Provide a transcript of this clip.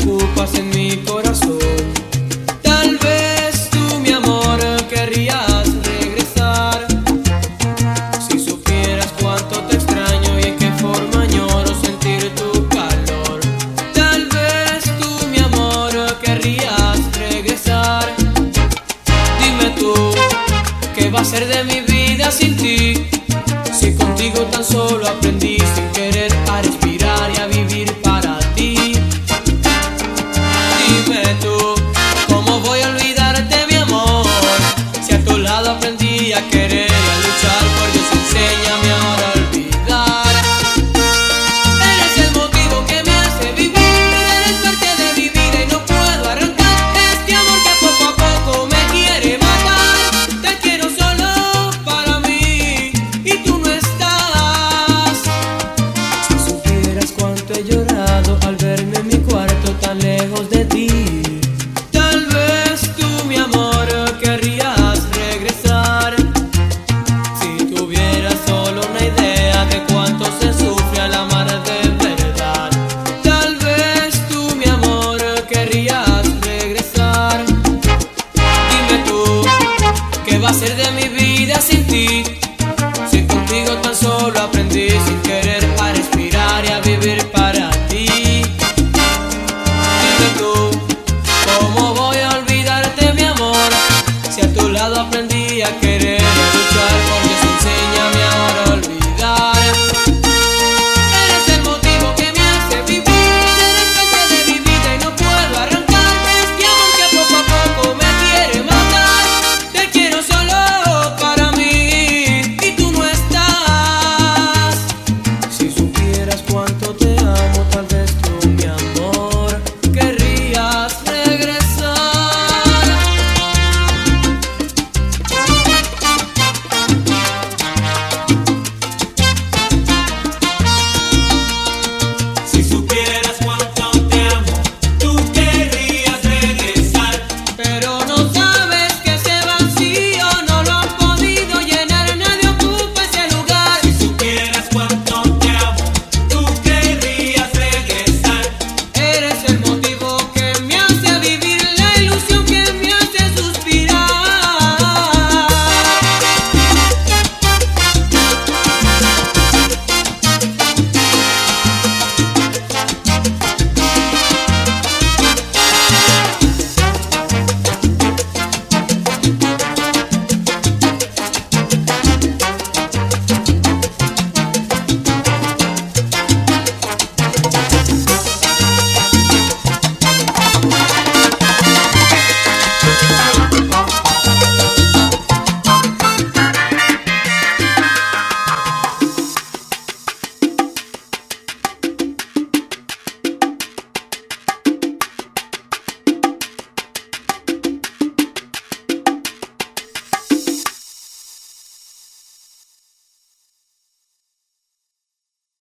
ocupas en mi corazón. Tal vez tú, mi amor, querrías regresar. Si supieras cuánto te extraño y en qué forma añoro sentir tu calor. Tal vez tú, mi amor, querrías regresar. Dime tú, ¿qué va a ser de mi vida sin ti? Si contigo tan solo aprendí sin que solo aprendí